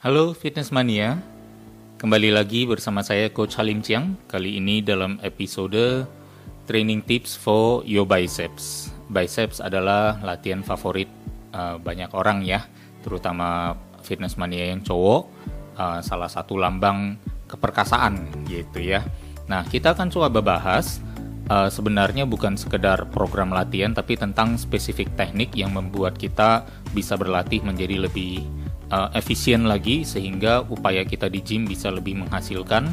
Halo Fitness Mania, kembali lagi bersama saya Coach Halim Chiang. Kali ini dalam episode Training Tips for Your Biceps. Biceps adalah latihan favorit uh, banyak orang ya, terutama Fitness Mania yang cowok. Uh, salah satu lambang keperkasaan gitu ya. Nah kita akan coba bahas uh, sebenarnya bukan sekedar program latihan, tapi tentang spesifik teknik yang membuat kita bisa berlatih menjadi lebih uh, efisien lagi sehingga upaya kita di gym bisa lebih menghasilkan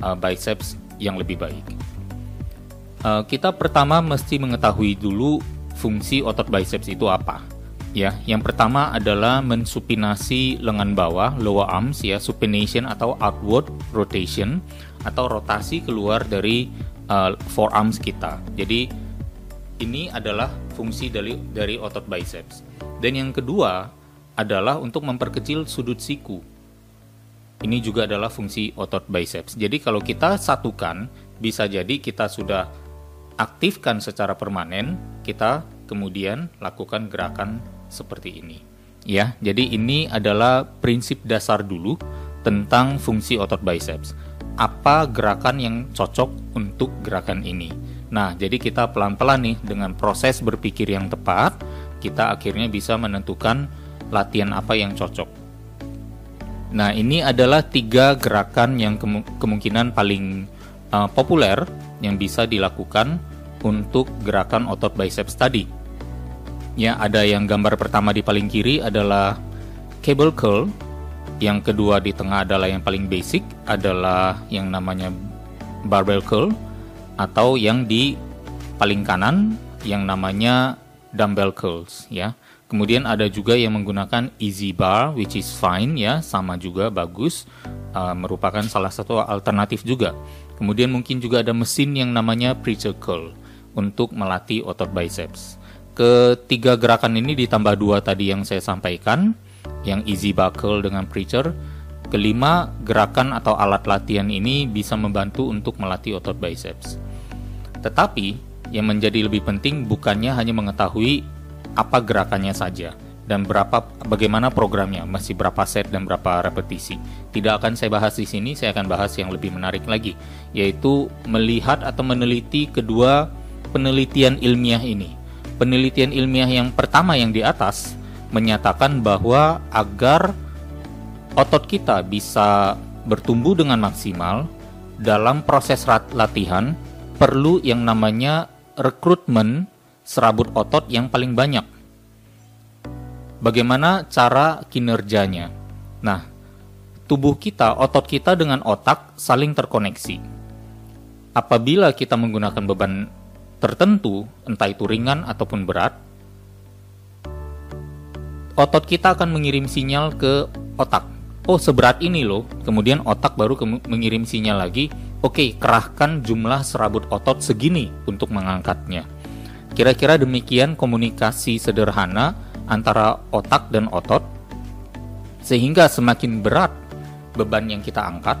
uh, biceps yang lebih baik. Uh, kita pertama mesti mengetahui dulu fungsi otot biceps itu apa. Ya, yang pertama adalah mensupinasi lengan bawah, lower arms ya, supination atau outward rotation atau rotasi keluar dari uh, forearms kita. Jadi ini adalah fungsi dari dari otot biceps. Dan yang kedua adalah untuk memperkecil sudut siku. Ini juga adalah fungsi otot biceps. Jadi kalau kita satukan, bisa jadi kita sudah aktifkan secara permanen, kita kemudian lakukan gerakan seperti ini. Ya, jadi ini adalah prinsip dasar dulu tentang fungsi otot biceps. Apa gerakan yang cocok untuk gerakan ini? Nah, jadi kita pelan-pelan nih dengan proses berpikir yang tepat, kita akhirnya bisa menentukan latihan apa yang cocok. Nah, ini adalah tiga gerakan yang kemungkinan paling uh, populer yang bisa dilakukan untuk gerakan otot biceps tadi. Ya, ada yang gambar pertama di paling kiri adalah cable curl, yang kedua di tengah adalah yang paling basic adalah yang namanya barbell curl atau yang di paling kanan yang namanya dumbbell curls ya. Kemudian ada juga yang menggunakan easy bar, which is fine ya, sama juga bagus, uh, merupakan salah satu alternatif juga. Kemudian mungkin juga ada mesin yang namanya preacher curl untuk melatih otot biceps. Ketiga gerakan ini ditambah dua tadi yang saya sampaikan, yang easy bar curl dengan preacher. Kelima, gerakan atau alat latihan ini bisa membantu untuk melatih otot biceps. Tetapi yang menjadi lebih penting bukannya hanya mengetahui apa gerakannya saja dan berapa bagaimana programnya, masih berapa set dan berapa repetisi. Tidak akan saya bahas di sini, saya akan bahas yang lebih menarik lagi, yaitu melihat atau meneliti kedua penelitian ilmiah ini. Penelitian ilmiah yang pertama yang di atas menyatakan bahwa agar otot kita bisa bertumbuh dengan maksimal dalam proses latihan perlu yang namanya rekrutmen serabut otot yang paling banyak. Bagaimana cara kinerjanya? Nah, tubuh kita, otot kita dengan otak saling terkoneksi. Apabila kita menggunakan beban tertentu, entah itu ringan ataupun berat, otot kita akan mengirim sinyal ke otak. Oh, seberat ini loh. Kemudian otak baru mengirim sinyal lagi, oke, okay, kerahkan jumlah serabut otot segini untuk mengangkatnya. Kira-kira demikian komunikasi sederhana antara otak dan otot, sehingga semakin berat beban yang kita angkat,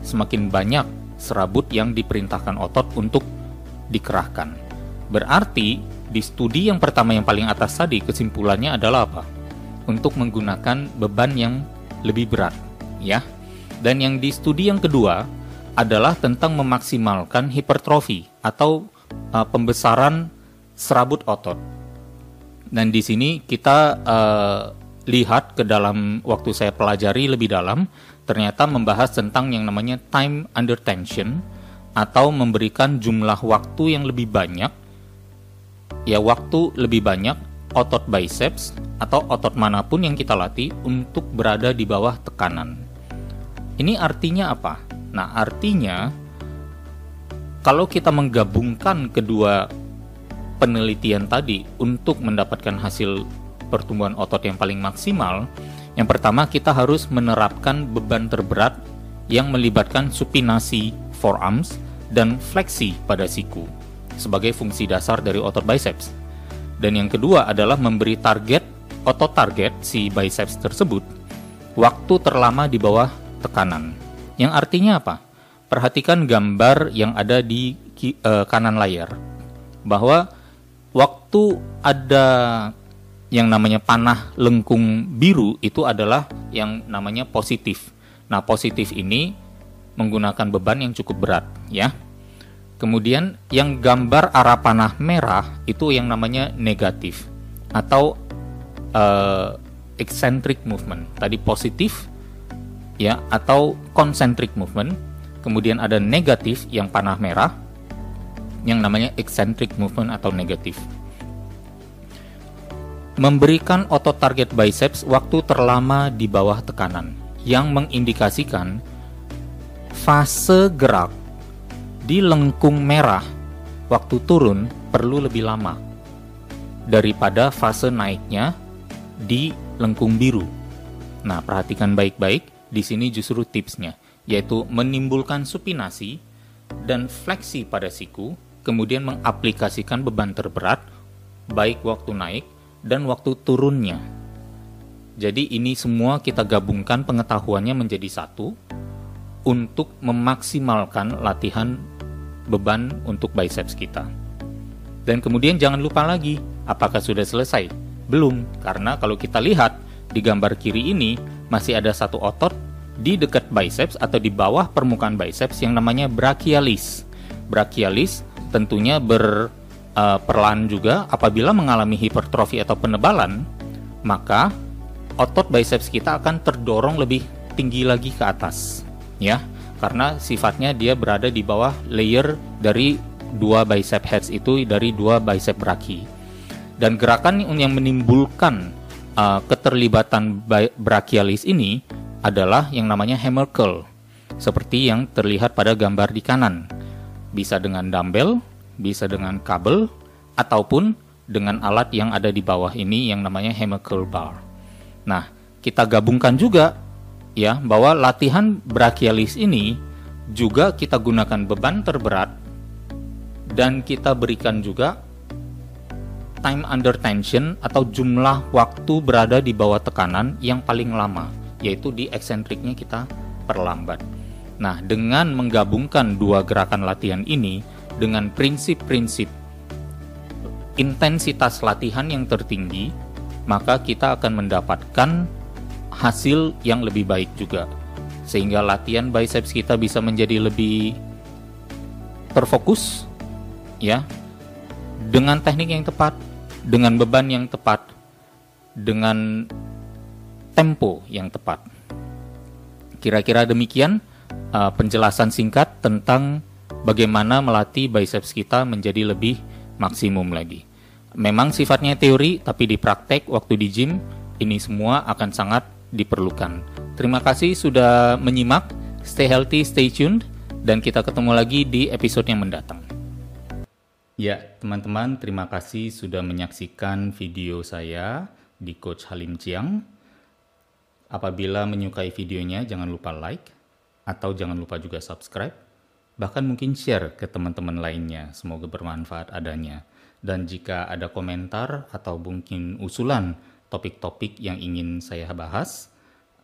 semakin banyak serabut yang diperintahkan otot untuk dikerahkan. Berarti di studi yang pertama yang paling atas tadi kesimpulannya adalah apa? Untuk menggunakan beban yang lebih berat, ya. Dan yang di studi yang kedua adalah tentang memaksimalkan hipertrofi atau uh, pembesaran serabut otot. Dan di sini kita uh, lihat ke dalam waktu saya pelajari lebih dalam, ternyata membahas tentang yang namanya time under tension atau memberikan jumlah waktu yang lebih banyak ya waktu lebih banyak otot biceps atau otot mana pun yang kita latih untuk berada di bawah tekanan. Ini artinya apa? Nah, artinya kalau kita menggabungkan kedua penelitian tadi untuk mendapatkan hasil pertumbuhan otot yang paling maksimal, yang pertama kita harus menerapkan beban terberat yang melibatkan supinasi forearms dan fleksi pada siku sebagai fungsi dasar dari otot biceps. Dan yang kedua adalah memberi target otot target si biceps tersebut waktu terlama di bawah tekanan. Yang artinya apa? Perhatikan gambar yang ada di uh, kanan layar bahwa waktu ada yang namanya panah lengkung biru itu adalah yang namanya positif. Nah, positif ini menggunakan beban yang cukup berat, ya. Kemudian yang gambar arah panah merah itu yang namanya negatif atau uh, eccentric movement. Tadi positif ya atau concentric movement. Kemudian ada negatif yang panah merah yang namanya eccentric movement atau negatif memberikan otot target biceps waktu terlama di bawah tekanan yang mengindikasikan fase gerak di lengkung merah waktu turun perlu lebih lama daripada fase naiknya di lengkung biru. Nah, perhatikan baik-baik, di sini justru tipsnya, yaitu menimbulkan supinasi dan fleksi pada siku, kemudian mengaplikasikan beban terberat baik waktu naik dan waktu turunnya. Jadi ini semua kita gabungkan pengetahuannya menjadi satu untuk memaksimalkan latihan beban untuk biceps kita. Dan kemudian jangan lupa lagi, apakah sudah selesai? Belum, karena kalau kita lihat di gambar kiri ini masih ada satu otot di dekat biceps atau di bawah permukaan biceps yang namanya brachialis. Brachialis tentunya ber uh, perlahan juga apabila mengalami hipertrofi atau penebalan, maka otot biceps kita akan terdorong lebih tinggi lagi ke atas, ya. Karena sifatnya dia berada di bawah layer dari dua bicep heads itu dari dua bicep brachii. Dan gerakan yang menimbulkan uh, keterlibatan brachialis ini adalah yang namanya hammer curl. Seperti yang terlihat pada gambar di kanan. Bisa dengan dumbbell bisa dengan kabel ataupun dengan alat yang ada di bawah ini yang namanya hemical bar. Nah, kita gabungkan juga ya bahwa latihan brachialis ini juga kita gunakan beban terberat dan kita berikan juga time under tension atau jumlah waktu berada di bawah tekanan yang paling lama yaitu di eksentriknya kita perlambat. Nah, dengan menggabungkan dua gerakan latihan ini, dengan prinsip-prinsip intensitas latihan yang tertinggi, maka kita akan mendapatkan hasil yang lebih baik juga. Sehingga latihan biceps kita bisa menjadi lebih terfokus ya. Dengan teknik yang tepat, dengan beban yang tepat, dengan tempo yang tepat. Kira-kira demikian uh, penjelasan singkat tentang bagaimana melatih biceps kita menjadi lebih maksimum lagi. Memang sifatnya teori, tapi di praktek waktu di gym ini semua akan sangat diperlukan. Terima kasih sudah menyimak. Stay healthy, stay tuned, dan kita ketemu lagi di episode yang mendatang. Ya, teman-teman, terima kasih sudah menyaksikan video saya di Coach Halim Chiang. Apabila menyukai videonya, jangan lupa like atau jangan lupa juga subscribe bahkan mungkin share ke teman-teman lainnya. Semoga bermanfaat adanya. Dan jika ada komentar atau mungkin usulan topik-topik yang ingin saya bahas,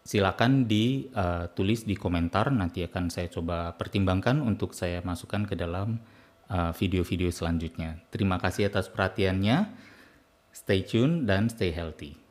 silakan ditulis uh, di komentar. Nanti akan saya coba pertimbangkan untuk saya masukkan ke dalam uh, video-video selanjutnya. Terima kasih atas perhatiannya. Stay tune dan stay healthy.